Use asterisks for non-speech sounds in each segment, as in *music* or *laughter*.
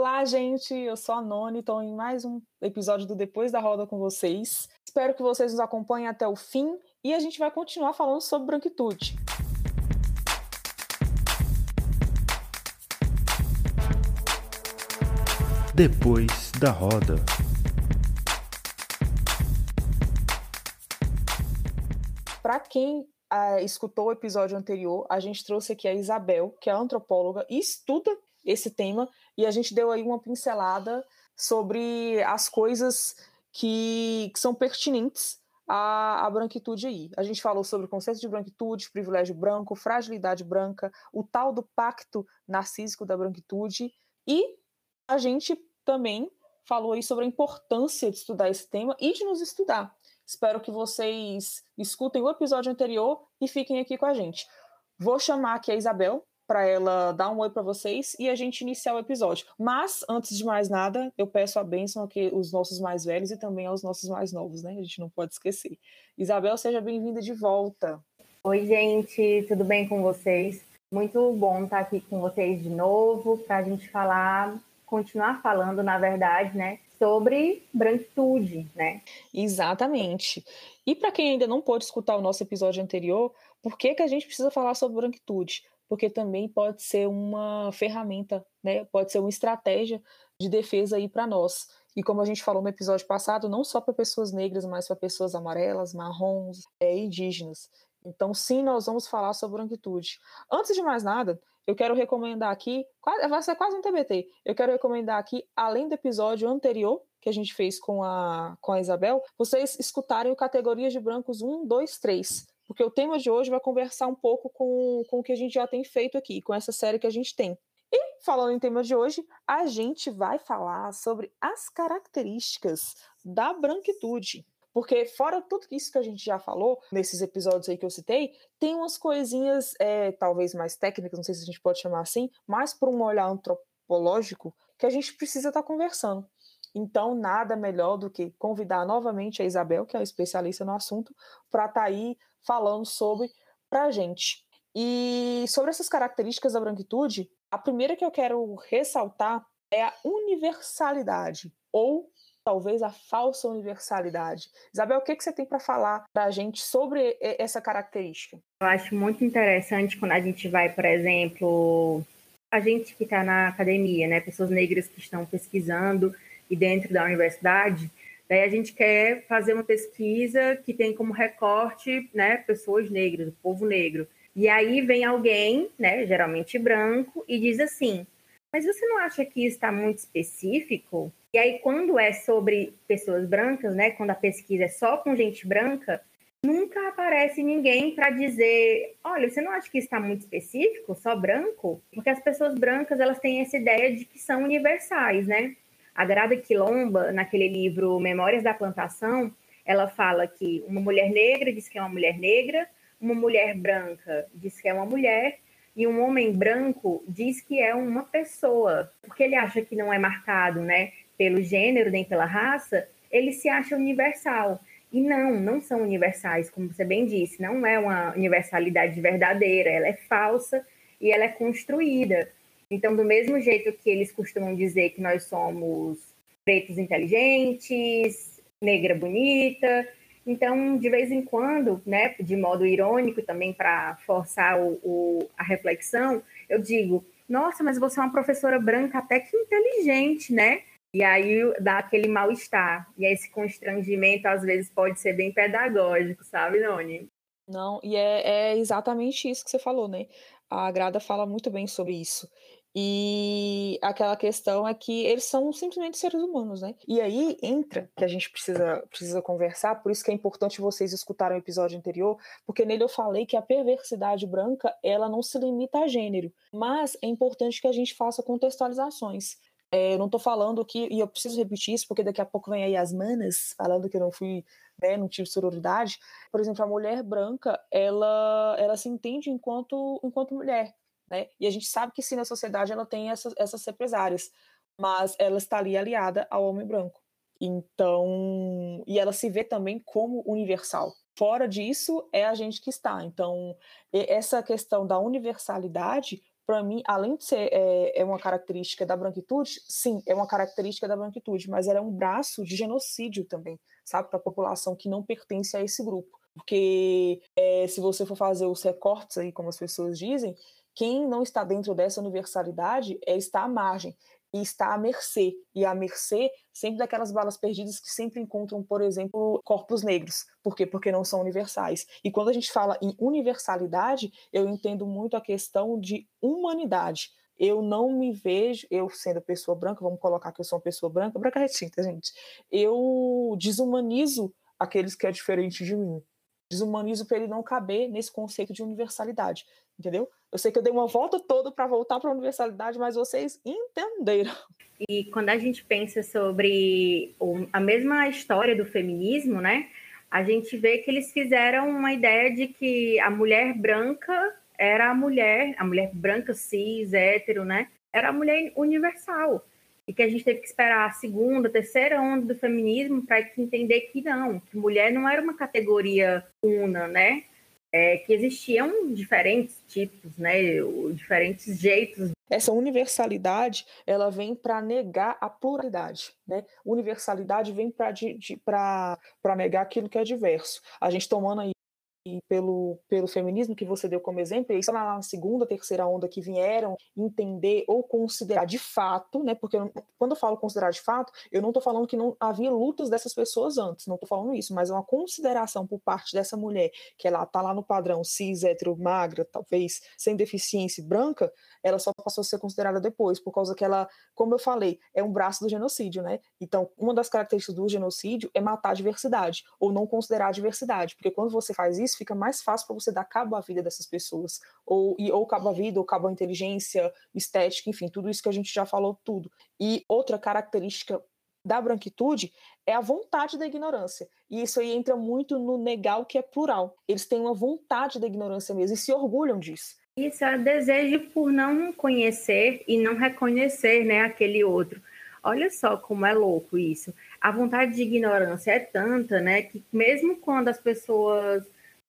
Olá, gente, eu sou a Noni, estou em mais um episódio do Depois da Roda com vocês. Espero que vocês nos acompanhem até o fim e a gente vai continuar falando sobre branquitude. Depois da Roda. Para quem uh, escutou o episódio anterior, a gente trouxe aqui a Isabel, que é antropóloga e estuda esse tema, e a gente deu aí uma pincelada sobre as coisas que, que são pertinentes à, à, branquitude aí. A gente falou sobre o conceito de branquitude, privilégio branco, fragilidade branca, o tal do pacto narcísico da branquitude, e a gente também falou aí sobre a importância de estudar esse tema e de nos estudar. Espero que vocês escutem o episódio anterior e fiquem aqui com a gente. Vou chamar aqui a Isabel para ela dar um oi para vocês e a gente iniciar o episódio. Mas, antes de mais nada, eu peço a bênção aqui aos nossos mais velhos e também aos nossos mais novos, né? A gente não pode esquecer. Isabel, seja bem-vinda de volta. Oi, gente, tudo bem com vocês? Muito bom estar aqui com vocês de novo para a gente falar, continuar falando, na verdade, né, sobre branquitude, né? Exatamente. E para quem ainda não pôde escutar o nosso episódio anterior, por que, que a gente precisa falar sobre branquitude? Porque também pode ser uma ferramenta, né? Pode ser uma estratégia de defesa aí para nós. E como a gente falou no episódio passado, não só para pessoas negras, mas para pessoas amarelas, marrons, é, indígenas. Então, sim, nós vamos falar sobre branquitude. Antes de mais nada, eu quero recomendar aqui, vai ser quase um TBT, eu quero recomendar aqui, além do episódio anterior, que a gente fez com a, com a Isabel, vocês escutarem o Categorias de Brancos 1, 2, 3, porque o tema de hoje vai conversar um pouco com, com o que a gente já tem feito aqui, com essa série que a gente tem. E, falando em tema de hoje, a gente vai falar sobre as características da branquitude. Porque, fora tudo isso que a gente já falou, nesses episódios aí que eu citei, tem umas coisinhas, é, talvez mais técnicas, não sei se a gente pode chamar assim, mais por um olhar antropológico, que a gente precisa estar tá conversando. Então, nada melhor do que convidar novamente a Isabel, que é a especialista no assunto, para estar tá aí falando sobre para a gente. E sobre essas características da branquitude, a primeira que eu quero ressaltar é a universalidade, ou talvez a falsa universalidade. Isabel, o que, que você tem para falar para a gente sobre essa característica? Eu acho muito interessante quando a gente vai, por exemplo, a gente que está na academia, né, pessoas negras que estão pesquisando e dentro da universidade, daí a gente quer fazer uma pesquisa que tem como recorte, né, pessoas negras, o povo negro. E aí vem alguém, né, geralmente branco, e diz assim: mas você não acha que está muito específico? E aí, quando é sobre pessoas brancas, né? Quando a pesquisa é só com gente branca, nunca aparece ninguém para dizer, olha, você não acha que está muito específico, só branco? Porque as pessoas brancas elas têm essa ideia de que são universais, né? A Grada Quilomba, naquele livro Memórias da Plantação, ela fala que uma mulher negra diz que é uma mulher negra, uma mulher branca diz que é uma mulher e um homem branco diz que é uma pessoa, porque ele acha que não é marcado, né, pelo gênero nem pela raça, ele se acha universal. E não, não são universais, como você bem disse, não é uma universalidade verdadeira, ela é falsa e ela é construída. Então, do mesmo jeito que eles costumam dizer que nós somos pretos inteligentes, negra bonita, então, de vez em quando, né, de modo irônico também para forçar o, o, a reflexão, eu digo: nossa, mas você é uma professora branca até que inteligente, né? E aí dá aquele mal-estar. E esse constrangimento, às vezes, pode ser bem pedagógico, sabe, Noni? Não, e é, é exatamente isso que você falou, né? A Grada fala muito bem sobre isso. E aquela questão é que eles são simplesmente seres humanos, né? E aí entra que a gente precisa, precisa conversar, por isso que é importante vocês escutarem o episódio anterior, porque nele eu falei que a perversidade branca, ela não se limita a gênero, mas é importante que a gente faça contextualizações. É, eu não estou falando que, e eu preciso repetir isso, porque daqui a pouco vem aí as manas falando que eu não fui, né, não tive sororidade. Por exemplo, a mulher branca, ela, ela se entende enquanto, enquanto mulher né? E a gente sabe que sim, na sociedade ela tem essas, essas represárias, mas ela está ali aliada ao homem branco. Então, e ela se vê também como universal. Fora disso, é a gente que está. Então, essa questão da universalidade para mim, além de ser é, é, uma característica da branquitude, sim, é uma característica da branquitude, mas ela é um braço de genocídio também, sabe, para a população que não pertence a esse grupo. Porque é, se você for fazer os recortes aí, como as pessoas dizem, quem não está dentro dessa universalidade é está à margem e está à mercê. E à mercê sempre daquelas balas perdidas que sempre encontram, por exemplo, corpos negros. Por quê? Porque não são universais. E quando a gente fala em universalidade, eu entendo muito a questão de humanidade. Eu não me vejo, eu sendo pessoa branca, vamos colocar que eu sou uma pessoa branca, branca retinta, gente. Eu desumanizo aqueles que é diferente de mim. Desumanizo para ele não caber nesse conceito de universalidade entendeu? Eu sei que eu dei uma volta toda para voltar para a universalidade, mas vocês entenderam. E quando a gente pensa sobre a mesma história do feminismo, né? A gente vê que eles fizeram uma ideia de que a mulher branca era a mulher, a mulher branca cis, hétero, né? Era a mulher universal. E que a gente teve que esperar a segunda, terceira onda do feminismo para entender que não, que mulher não era uma categoria una, né? É, que existiam diferentes tipos, né, diferentes jeitos. Essa universalidade, ela vem para negar a pluralidade, né? Universalidade vem para negar aquilo que é diverso. A gente tomando aí pelo, pelo feminismo que você deu como exemplo, e só na segunda, terceira onda que vieram entender ou considerar de fato, né? Porque eu, quando eu falo considerar de fato, eu não estou falando que não havia lutas dessas pessoas antes, não estou falando isso, mas é uma consideração por parte dessa mulher que ela está lá no padrão cis, hétero, magra, talvez sem deficiência, branca, ela só passou a ser considerada depois, por causa que ela, como eu falei, é um braço do genocídio, né? Então, uma das características do genocídio é matar a diversidade, ou não considerar a diversidade, porque quando você faz isso, fica mais fácil para você dar cabo à vida dessas pessoas, ou, e, ou cabo à vida, ou cabo à inteligência, estética, enfim, tudo isso que a gente já falou, tudo. E outra característica da branquitude é a vontade da ignorância. E isso aí entra muito no negar o que é plural. Eles têm uma vontade da ignorância mesmo e se orgulham disso. Isso é desejo por não conhecer e não reconhecer né, aquele outro. Olha só como é louco isso. A vontade de ignorância é tanta, né, que mesmo quando as pessoas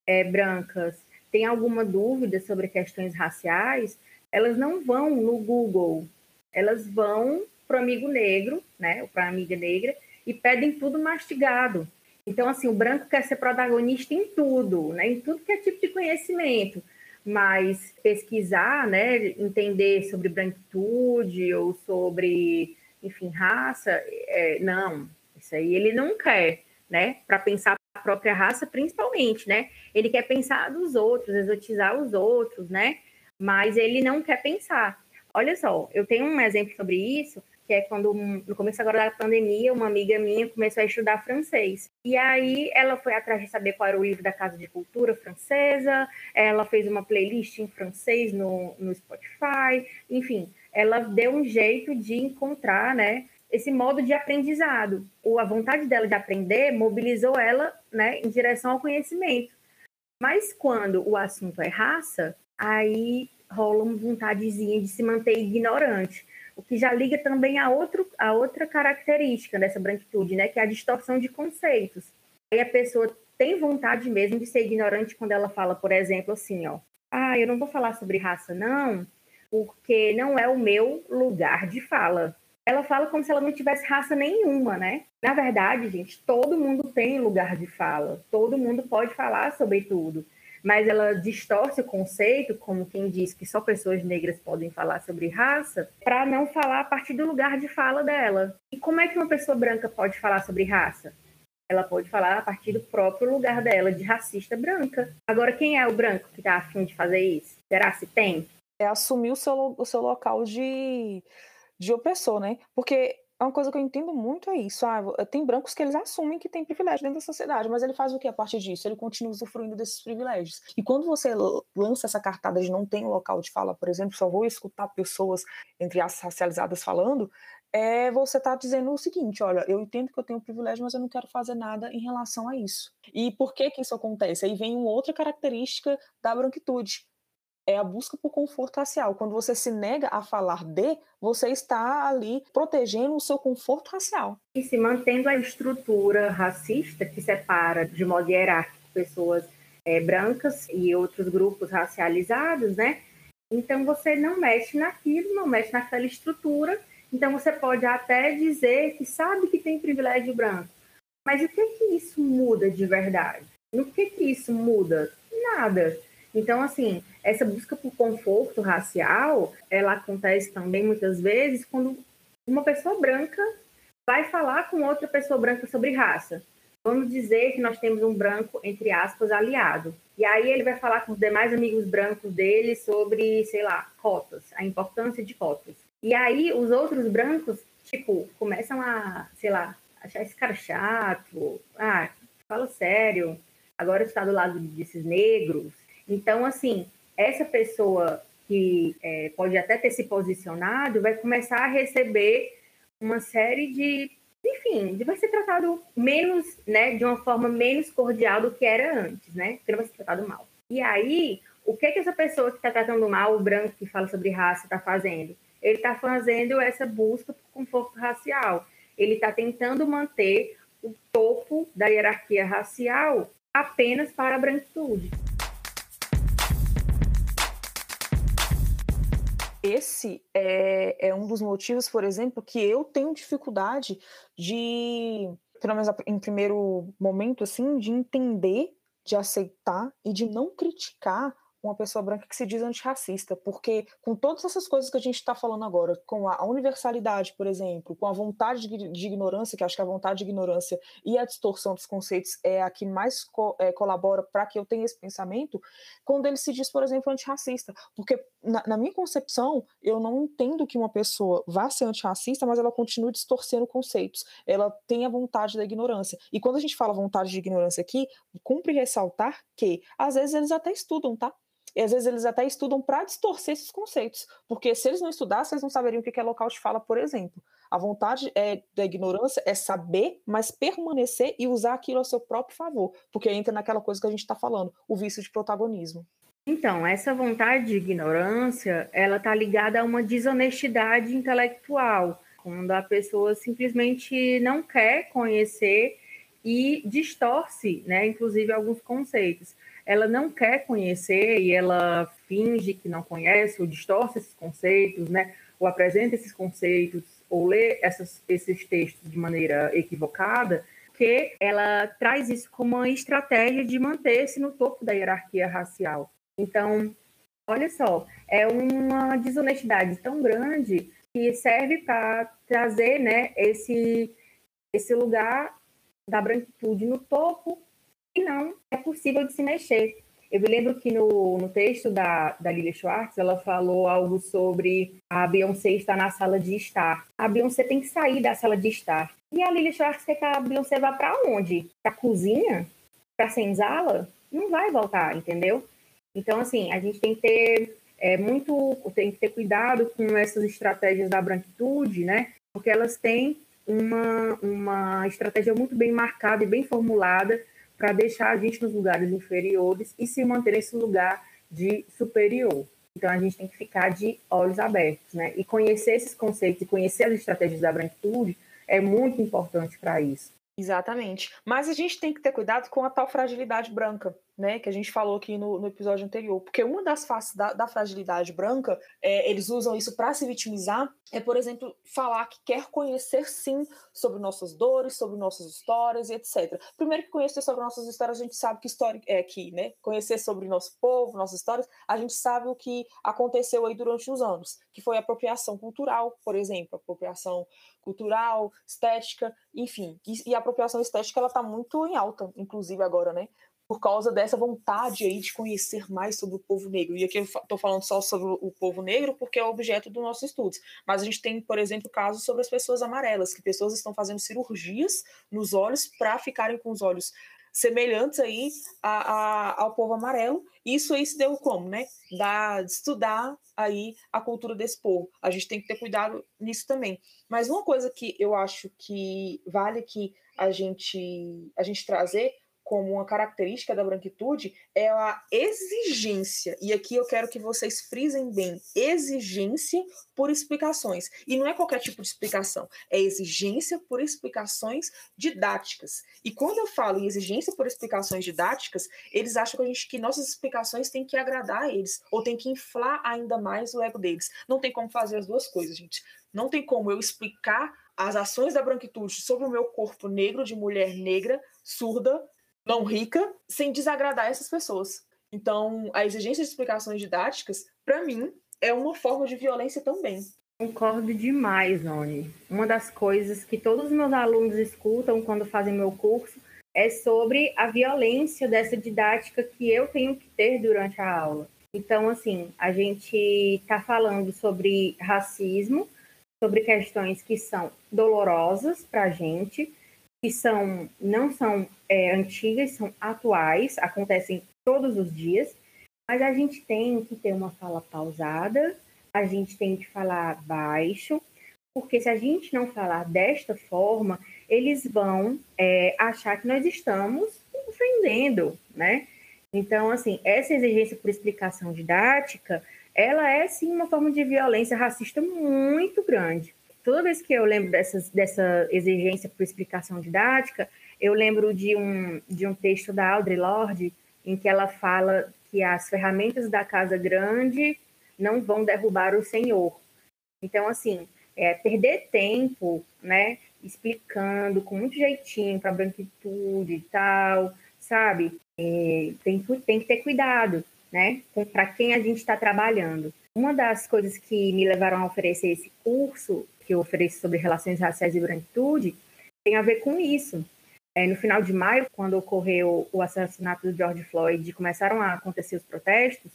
é, brancas têm alguma dúvida sobre questões raciais, elas não vão no Google, elas vão para o amigo negro, né, ou para a amiga negra, e pedem tudo mastigado. Então, assim, o branco quer ser protagonista em tudo, né, em tudo que é tipo de conhecimento. Mas pesquisar, né, entender sobre branquitude ou sobre, enfim, raça, é, não, isso aí ele não quer, né, para pensar própria raça, principalmente, né, ele quer pensar dos outros, exotizar os outros, né, mas ele não quer pensar. Olha só, eu tenho um exemplo sobre isso, que é quando, no começo agora da pandemia, uma amiga minha começou a estudar francês. E aí ela foi atrás de saber qual era o livro da Casa de Cultura francesa, ela fez uma playlist em francês no, no Spotify, enfim, ela deu um jeito de encontrar, né, esse modo de aprendizado. A vontade dela de aprender mobilizou ela, né, em direção ao conhecimento. Mas quando o assunto é raça, aí rola uma vontadezinha de se manter ignorante o que já liga também a, outro, a outra característica dessa branquitude, né, que é a distorção de conceitos. Aí a pessoa tem vontade mesmo de ser ignorante quando ela fala, por exemplo, assim, ó, ah, eu não vou falar sobre raça, não, porque não é o meu lugar de fala. Ela fala como se ela não tivesse raça nenhuma, né? Na verdade, gente, todo mundo tem lugar de fala, todo mundo pode falar sobre tudo mas ela distorce o conceito, como quem diz que só pessoas negras podem falar sobre raça, para não falar a partir do lugar de fala dela. E como é que uma pessoa branca pode falar sobre raça? Ela pode falar a partir do próprio lugar dela, de racista branca. Agora, quem é o branco que está afim de fazer isso? Será se tem? É assumir o seu, o seu local de, de opressor, né? Porque é uma coisa que eu entendo muito é isso. Ah, tem brancos que eles assumem que tem privilégio dentro da sociedade, mas ele faz o que a partir disso? Ele continua usufruindo desses privilégios. E quando você lança essa cartada de não tem local de fala, por exemplo, só vou escutar pessoas, entre as racializadas, falando, é você tá dizendo o seguinte, olha, eu entendo que eu tenho privilégio, mas eu não quero fazer nada em relação a isso. E por que que isso acontece? Aí vem uma outra característica da branquitude, é a busca por conforto racial. Quando você se nega a falar de, você está ali protegendo o seu conforto racial. E se mantendo a estrutura racista que separa de modo hierárquico pessoas é, brancas e outros grupos racializados, né? Então você não mexe naquilo, não mexe naquela estrutura. Então você pode até dizer que sabe que tem privilégio branco. Mas o que que isso muda de verdade? No que que isso muda? Nada. Então, assim, essa busca por conforto racial, ela acontece também muitas vezes quando uma pessoa branca vai falar com outra pessoa branca sobre raça. Vamos dizer que nós temos um branco, entre aspas, aliado. E aí ele vai falar com os demais amigos brancos dele sobre, sei lá, cotas, a importância de cotas. E aí os outros brancos, tipo, começam a, sei lá, achar esse cara chato. Ah, fala sério. Agora está do lado desses negros. Então, assim, essa pessoa que é, pode até ter se posicionado vai começar a receber uma série de enfim, vai ser tratado menos, né, de uma forma menos cordial do que era antes, né? Porque não vai ser tratado mal. E aí, o que que essa pessoa que está tratando mal, o branco que fala sobre raça, está fazendo? Ele está fazendo essa busca por conforto racial. Ele está tentando manter o topo da hierarquia racial apenas para a branquitude. Esse é, é um dos motivos, por exemplo, que eu tenho dificuldade de, pelo menos em primeiro momento, assim, de entender, de aceitar e de não criticar uma pessoa branca que se diz antirracista, porque com todas essas coisas que a gente está falando agora, com a universalidade, por exemplo, com a vontade de, ignorância, que acho que a vontade de ignorância e a distorção dos conceitos é a que mais co é, colabora para que eu tenha esse pensamento, quando ele se diz, por exemplo, antirracista, porque na, na, minha concepção, eu não entendo que uma pessoa vá ser antirracista, mas ela continue distorcendo conceitos, ela tem a vontade da ignorância, e quando a gente fala vontade de ignorância aqui, cumpre ressaltar que, às vezes, eles até estudam, tá? E às vezes eles até estudam para distorcer esses conceitos, porque se eles não estudassem, eles não saberiam o que é local de fala, por exemplo. A vontade é, da ignorância é saber, mas permanecer e usar aquilo a seu próprio favor, porque entra naquela coisa que a gente está falando, o vício de protagonismo. Então, essa vontade de ignorância, ela está ligada a uma desonestidade intelectual, quando a pessoa simplesmente não quer conhecer e distorce, né, inclusive alguns conceitos ela não quer conhecer e ela finge que não conhece ou distorce esses conceitos, né? Ou apresenta esses conceitos ou lê essas, esses textos de maneira equivocada, que ela traz isso como uma estratégia de manter-se no topo da hierarquia racial. Então, olha só, é uma desonestidade tão grande que serve para trazer, né, esse esse lugar da branquitude no topo e não é possível de se mexer. Eu me lembro que no, no texto da, da Lilia Schwartz, ela falou algo sobre a Beyoncé estar na sala de estar. A Beyoncé tem que sair da sala de estar. E a Lilia Schwartz quer que a Beyoncé vá para onde? Para a cozinha? Para a senzala? Não vai voltar, entendeu? Então, assim, a gente tem que ter é, muito, tem que ter cuidado com essas estratégias da branquitude, né? Porque elas têm uma, uma estratégia muito bem marcada e bem formulada para deixar a gente nos lugares inferiores e se manter nesse lugar de superior. Então a gente tem que ficar de olhos abertos, né? E conhecer esses conceitos e conhecer as estratégias da branquitude é muito importante para isso. Exatamente. Mas a gente tem que ter cuidado com a tal fragilidade branca, né? Que a gente falou aqui no, no episódio anterior. Porque uma das faces da, da fragilidade branca, é, eles usam isso para se vitimizar, é, por exemplo, falar que quer conhecer sim sobre nossas dores, sobre nossas histórias e etc. Primeiro que conhecer sobre nossas histórias, a gente sabe que história é aqui, né? Conhecer sobre nosso povo, nossas histórias, a gente sabe o que aconteceu aí durante os anos, que foi apropriação cultural, por exemplo, apropriação cultural, estética, enfim. E, e a apropriação estética ela está muito em alta, inclusive agora, né? Por causa dessa vontade aí de conhecer mais sobre o povo negro. E aqui eu estou falando só sobre o povo negro porque é objeto do nosso estudo. Mas a gente tem, por exemplo, casos sobre as pessoas amarelas, que pessoas estão fazendo cirurgias nos olhos para ficarem com os olhos semelhantes aí a, a, ao povo amarelo. Isso aí se deu como, né? Da, de estudar aí a cultura desse povo. A gente tem que ter cuidado nisso também. Mas uma coisa que eu acho que vale que a gente, a gente trazer como uma característica da branquitude é a exigência. E aqui eu quero que vocês frisem bem: exigência por explicações. E não é qualquer tipo de explicação, é exigência por explicações didáticas. E quando eu falo em exigência por explicações didáticas, eles acham que, a gente, que nossas explicações têm que agradar a eles, ou tem que inflar ainda mais o ego deles. Não tem como fazer as duas coisas, gente. Não tem como eu explicar as ações da branquitude sobre o meu corpo negro de mulher negra, surda, não rica, sem desagradar essas pessoas. Então, a exigência de explicações didáticas, para mim, é uma forma de violência também. Concordo demais, Oni. Uma das coisas que todos os meus alunos escutam quando fazem meu curso é sobre a violência dessa didática que eu tenho que ter durante a aula. Então, assim, a gente está falando sobre racismo, sobre questões que são dolorosas para a gente, que são não são é, antigas, são atuais, acontecem todos os dias, mas a gente tem que ter uma fala pausada, a gente tem que falar baixo, porque se a gente não falar desta forma, eles vão é, achar que nós estamos ofendendo, né? Então, assim, essa exigência por explicação didática, ela é sim uma forma de violência racista muito grande toda vez que eu lembro dessas, dessa exigência por explicação didática, eu lembro de um, de um texto da Audre Lorde, em que ela fala que as ferramentas da casa grande não vão derrubar o senhor. Então, assim, é, perder tempo, né, explicando com muito jeitinho para branquitude e tal, sabe? É, tem, tem que ter cuidado, né, para quem a gente está trabalhando. Uma das coisas que me levaram a oferecer esse curso que eu ofereço sobre relações raciais e branquitude tem a ver com isso. É, no final de maio, quando ocorreu o assassinato do George Floyd e começaram a acontecer os protestos,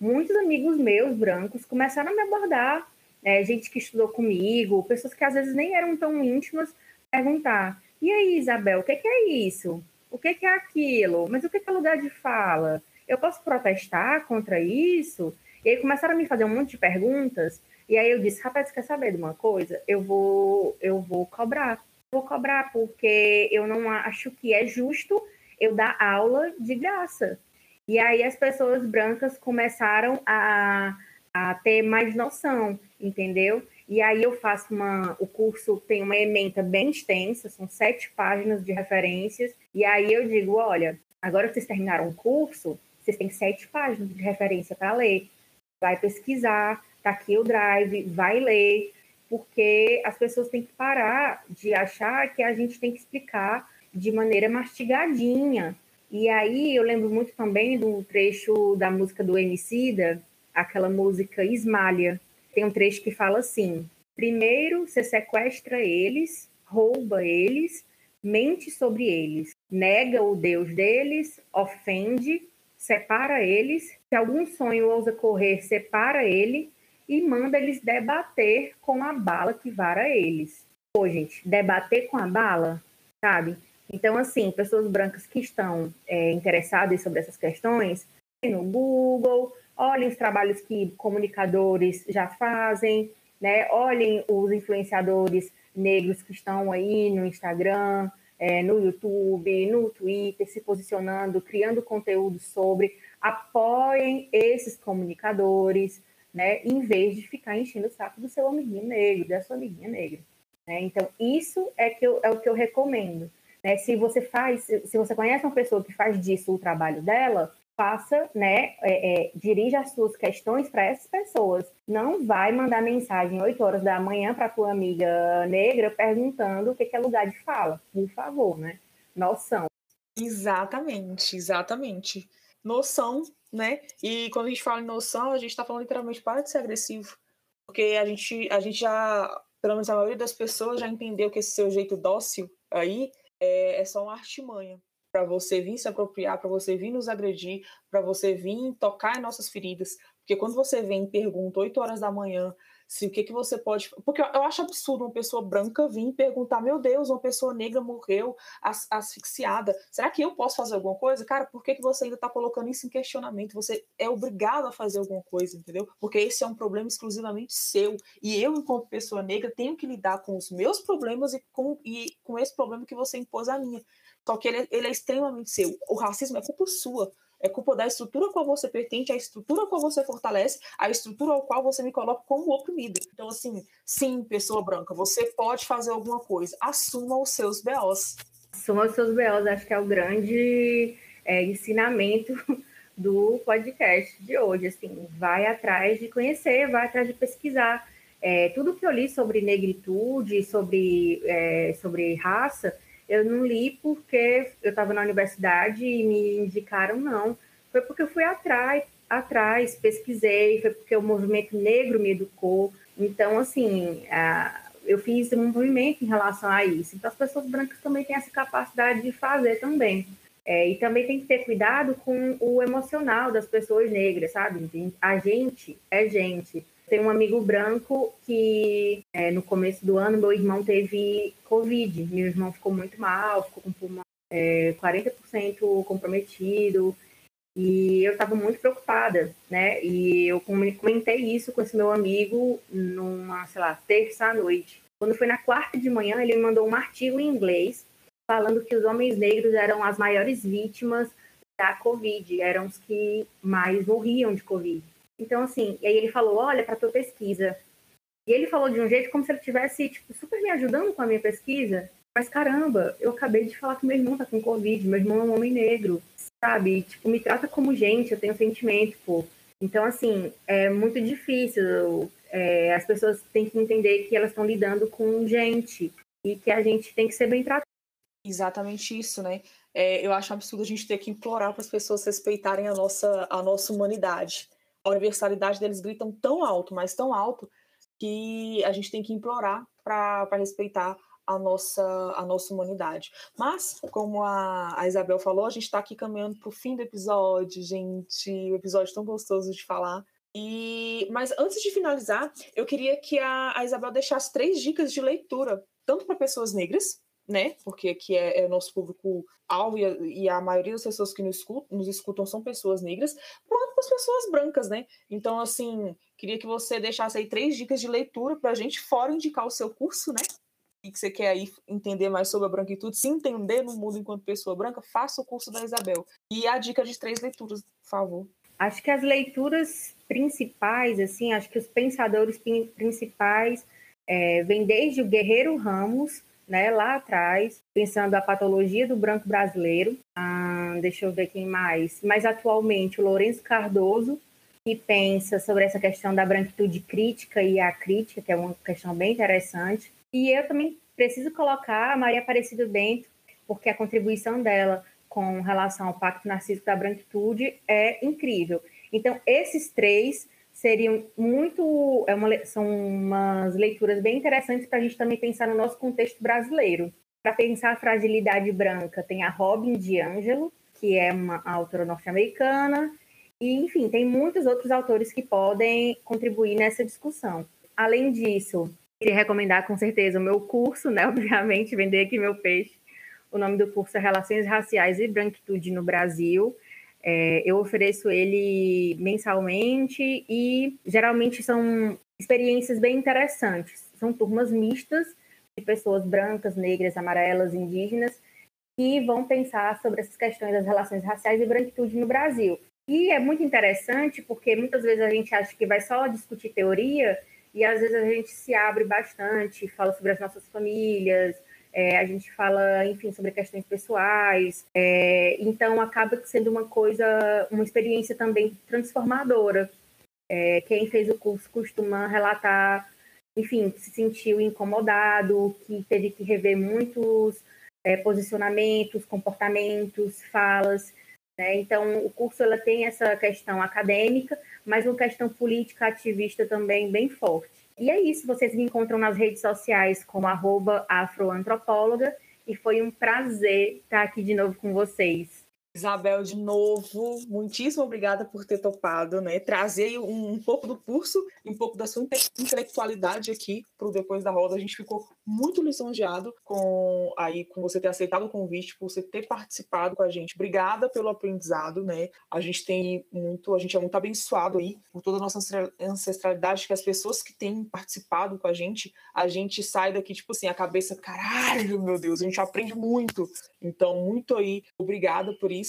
muitos amigos meus brancos começaram a me abordar, é, gente que estudou comigo, pessoas que às vezes nem eram tão íntimas, perguntar: e aí, Isabel, o que, que é isso? O que, que é aquilo? Mas o que, que é lugar de fala? Eu posso protestar contra isso? E aí começaram a me fazer um monte de perguntas e aí eu disse, rapaz, quer saber de uma coisa? Eu vou, eu vou cobrar. Vou cobrar porque eu não acho que é justo eu dar aula de graça. E aí as pessoas brancas começaram a, a ter mais noção, entendeu? E aí eu faço uma. O curso tem uma ementa bem extensa, são sete páginas de referências. E aí eu digo: olha, agora que vocês terminaram o curso, vocês têm sete páginas de referência para ler. Vai pesquisar, tá aqui o drive, vai ler, porque as pessoas têm que parar de achar que a gente tem que explicar de maneira mastigadinha. E aí eu lembro muito também do trecho da música do Emicida, aquela música Esmalha. Tem um trecho que fala assim: primeiro você sequestra eles, rouba eles, mente sobre eles, nega o Deus deles, ofende, separa eles. Se algum sonho ousa correr, separa ele, e manda eles debater com a bala que vara eles. Pô, gente, debater com a bala, sabe? Então, assim, pessoas brancas que estão é, interessadas sobre essas questões, no Google, olhem os trabalhos que comunicadores já fazem, né? Olhem os influenciadores negros que estão aí no Instagram, é, no YouTube, no Twitter, se posicionando, criando conteúdo sobre. Apoiem esses comunicadores, né? Em vez de ficar enchendo o saco do seu amiguinho negro, da sua amiguinha negra. Né? Então, isso é, que eu, é o que eu recomendo. Né? Se você faz, se você conhece uma pessoa que faz disso o trabalho dela, faça, né, é, é, dirija as suas questões para essas pessoas. Não vai mandar mensagem 8 horas da manhã para tua amiga negra perguntando o que, que é lugar de fala. Por favor, né? Noção. Exatamente, exatamente. Noção né? E quando a gente fala em noção, a gente está falando literalmente para de ser agressivo. Porque a gente, a gente já, pelo menos a maioria das pessoas já entendeu que esse seu jeito dócil aí é, é só uma artimanha para você vir se apropriar, para você vir nos agredir, para você vir tocar em nossas feridas. Porque quando você vem e pergunta 8 horas da manhã se o que, que você pode. Porque eu acho absurdo uma pessoa branca vir perguntar: meu Deus, uma pessoa negra morreu as, asfixiada. Será que eu posso fazer alguma coisa? Cara, por que, que você ainda está colocando isso em questionamento? Você é obrigado a fazer alguma coisa, entendeu? Porque esse é um problema exclusivamente seu. E eu, enquanto pessoa negra, tenho que lidar com os meus problemas e com, e com esse problema que você impôs a minha. Só que ele, é, ele é extremamente seu. O racismo é culpa sua. É culpa da estrutura a qual você pertence, a estrutura a qual você fortalece, a estrutura ao qual você me coloca como oprimido. Então, assim, sim, pessoa branca, você pode fazer alguma coisa. Assuma os seus BOs. Assuma os seus BOs, acho que é o grande é, ensinamento *laughs* do podcast de hoje. Assim, vai atrás de conhecer, vai atrás de pesquisar. É, tudo que eu li sobre negritude, sobre, é, sobre raça, eu não li porque eu estava na universidade e me indicaram, não. Foi porque eu fui atrás, atrás, pesquisei, foi porque o movimento negro me educou. Então, assim, eu fiz um movimento em relação a isso. Então, as pessoas brancas também têm essa capacidade de fazer também. É, e também tem que ter cuidado com o emocional das pessoas negras, sabe? A gente é gente. Tem um amigo branco que é, no começo do ano meu irmão teve Covid. Meu irmão ficou muito mal, ficou com pulmão é, 40% comprometido. E eu estava muito preocupada, né? E eu comentei isso com esse meu amigo numa, sei lá, terça noite. Quando foi na quarta de manhã, ele me mandou um artigo em inglês falando que os homens negros eram as maiores vítimas da Covid, eram os que mais morriam de Covid. Então, assim, e aí ele falou, olha, para tua pesquisa. E ele falou de um jeito como se ele estivesse, tipo, super me ajudando com a minha pesquisa. Mas, caramba, eu acabei de falar que meu irmão tá com Covid, meu irmão é um homem negro, sabe? Tipo, me trata como gente, eu tenho sentimento, pô. Então, assim, é muito difícil. É, as pessoas têm que entender que elas estão lidando com gente e que a gente tem que ser bem tratado. Exatamente isso, né? É, eu acho absurdo a gente ter que implorar para as pessoas respeitarem a nossa, a nossa humanidade a universalidade deles gritam tão alto, mas tão alto, que a gente tem que implorar para respeitar a nossa, a nossa humanidade. Mas, como a, a Isabel falou, a gente está aqui caminhando para o fim do episódio, gente. O episódio tão gostoso de falar. E, mas antes de finalizar, eu queria que a, a Isabel deixasse três dicas de leitura, tanto para pessoas negras, né? Porque aqui é, é nosso público-alvo e, a, e a maioria das pessoas que nos escutam, nos escutam são pessoas negras, quanto as pessoas brancas, né? Então, assim, queria que você deixasse aí três dicas de leitura para a gente, fora indicar o seu curso, né? E que você quer aí entender mais sobre a branquitude, se entender no mundo enquanto pessoa branca, faça o curso da Isabel. E a dica de três leituras, por favor. Acho que as leituras principais, assim, acho que os pensadores principais é, vêm desde o Guerreiro Ramos, né, lá atrás, pensando a patologia do branco brasileiro. Ah, deixa eu ver quem mais. Mas atualmente o Lourenço Cardoso, que pensa sobre essa questão da branquitude crítica e a crítica, que é uma questão bem interessante. E eu também preciso colocar a Maria Aparecida Bento, porque a contribuição dela com relação ao Pacto Narcísico da Branquitude é incrível. Então, esses três seriam muito. É uma, são umas leituras bem interessantes para a gente também pensar no nosso contexto brasileiro. Para pensar a fragilidade branca, tem a Robin DiAngelo, que é uma autora norte-americana, e, enfim, tem muitos outros autores que podem contribuir nessa discussão. Além disso, queria recomendar com certeza o meu curso, né? *laughs* Obviamente, vender aqui meu peixe. O nome do curso é Relações Raciais e Branquitude no Brasil. É, eu ofereço ele mensalmente e geralmente são experiências bem interessantes. São turmas mistas de pessoas brancas, negras, amarelas, indígenas que vão pensar sobre essas questões das relações raciais e branquitude no Brasil. E é muito interessante porque muitas vezes a gente acha que vai só discutir teoria e às vezes a gente se abre bastante, fala sobre as nossas famílias, é, a gente fala, enfim, sobre questões pessoais. É, então, acaba sendo uma coisa, uma experiência também transformadora. É, quem fez o curso costuma relatar, enfim, se sentiu incomodado, que teve que rever muitos é, posicionamentos, comportamentos, falas. Né? Então, o curso ela tem essa questão acadêmica, mas uma questão política ativista também bem forte. E é isso, vocês me encontram nas redes sociais como afroantropóloga e foi um prazer estar aqui de novo com vocês. Isabel, de novo, muitíssimo obrigada por ter topado, né? Trazer um, um pouco do curso, um pouco da sua intelectualidade aqui para o Depois da Roda. A gente ficou muito lisonjeado com aí com você ter aceitado o convite, por você ter participado com a gente. Obrigada pelo aprendizado, né? A gente tem muito, a gente é muito abençoado aí por toda a nossa ancestralidade, que as pessoas que têm participado com a gente, a gente sai daqui, tipo assim, a cabeça, caralho, meu Deus, a gente aprende muito. Então, muito aí, obrigada por isso.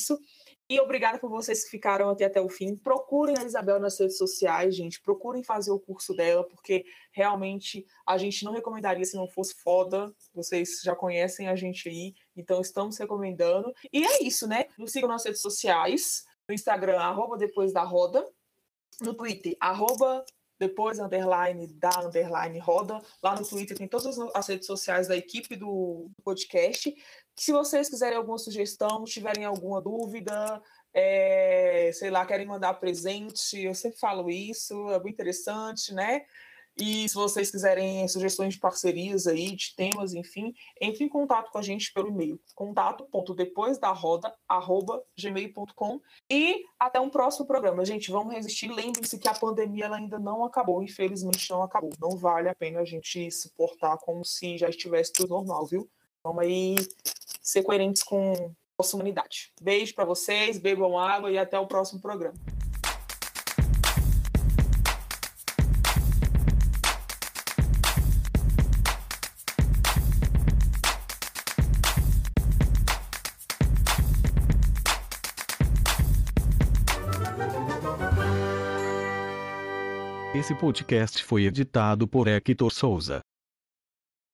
E obrigada por vocês que ficaram até, até o fim. Procurem a Isabel nas redes sociais, gente. Procurem fazer o curso dela, porque realmente a gente não recomendaria se não fosse foda. Vocês já conhecem a gente aí, então estamos recomendando. E é isso, né? Nos sigam nas redes sociais. No Instagram, arroba depois da roda. No Twitter, arroba depois underline da underline roda. Lá no Twitter tem todas as redes sociais da equipe do podcast. Se vocês quiserem alguma sugestão, tiverem alguma dúvida, é, sei lá, querem mandar presente, eu sempre falo isso, é muito interessante, né? E se vocês quiserem sugestões de parcerias aí, de temas, enfim, entre em contato com a gente pelo e-mail, contato.depoisdaroda@gmail.com e até um próximo programa. Gente, vamos resistir. Lembrem-se que a pandemia ainda não acabou, infelizmente não acabou. Não vale a pena a gente se portar como se já estivesse tudo normal, viu? Vamos aí ser coerentes com a nossa humanidade. Beijo para vocês, bebam água e até o próximo programa. Esse podcast foi editado por Hector Souza.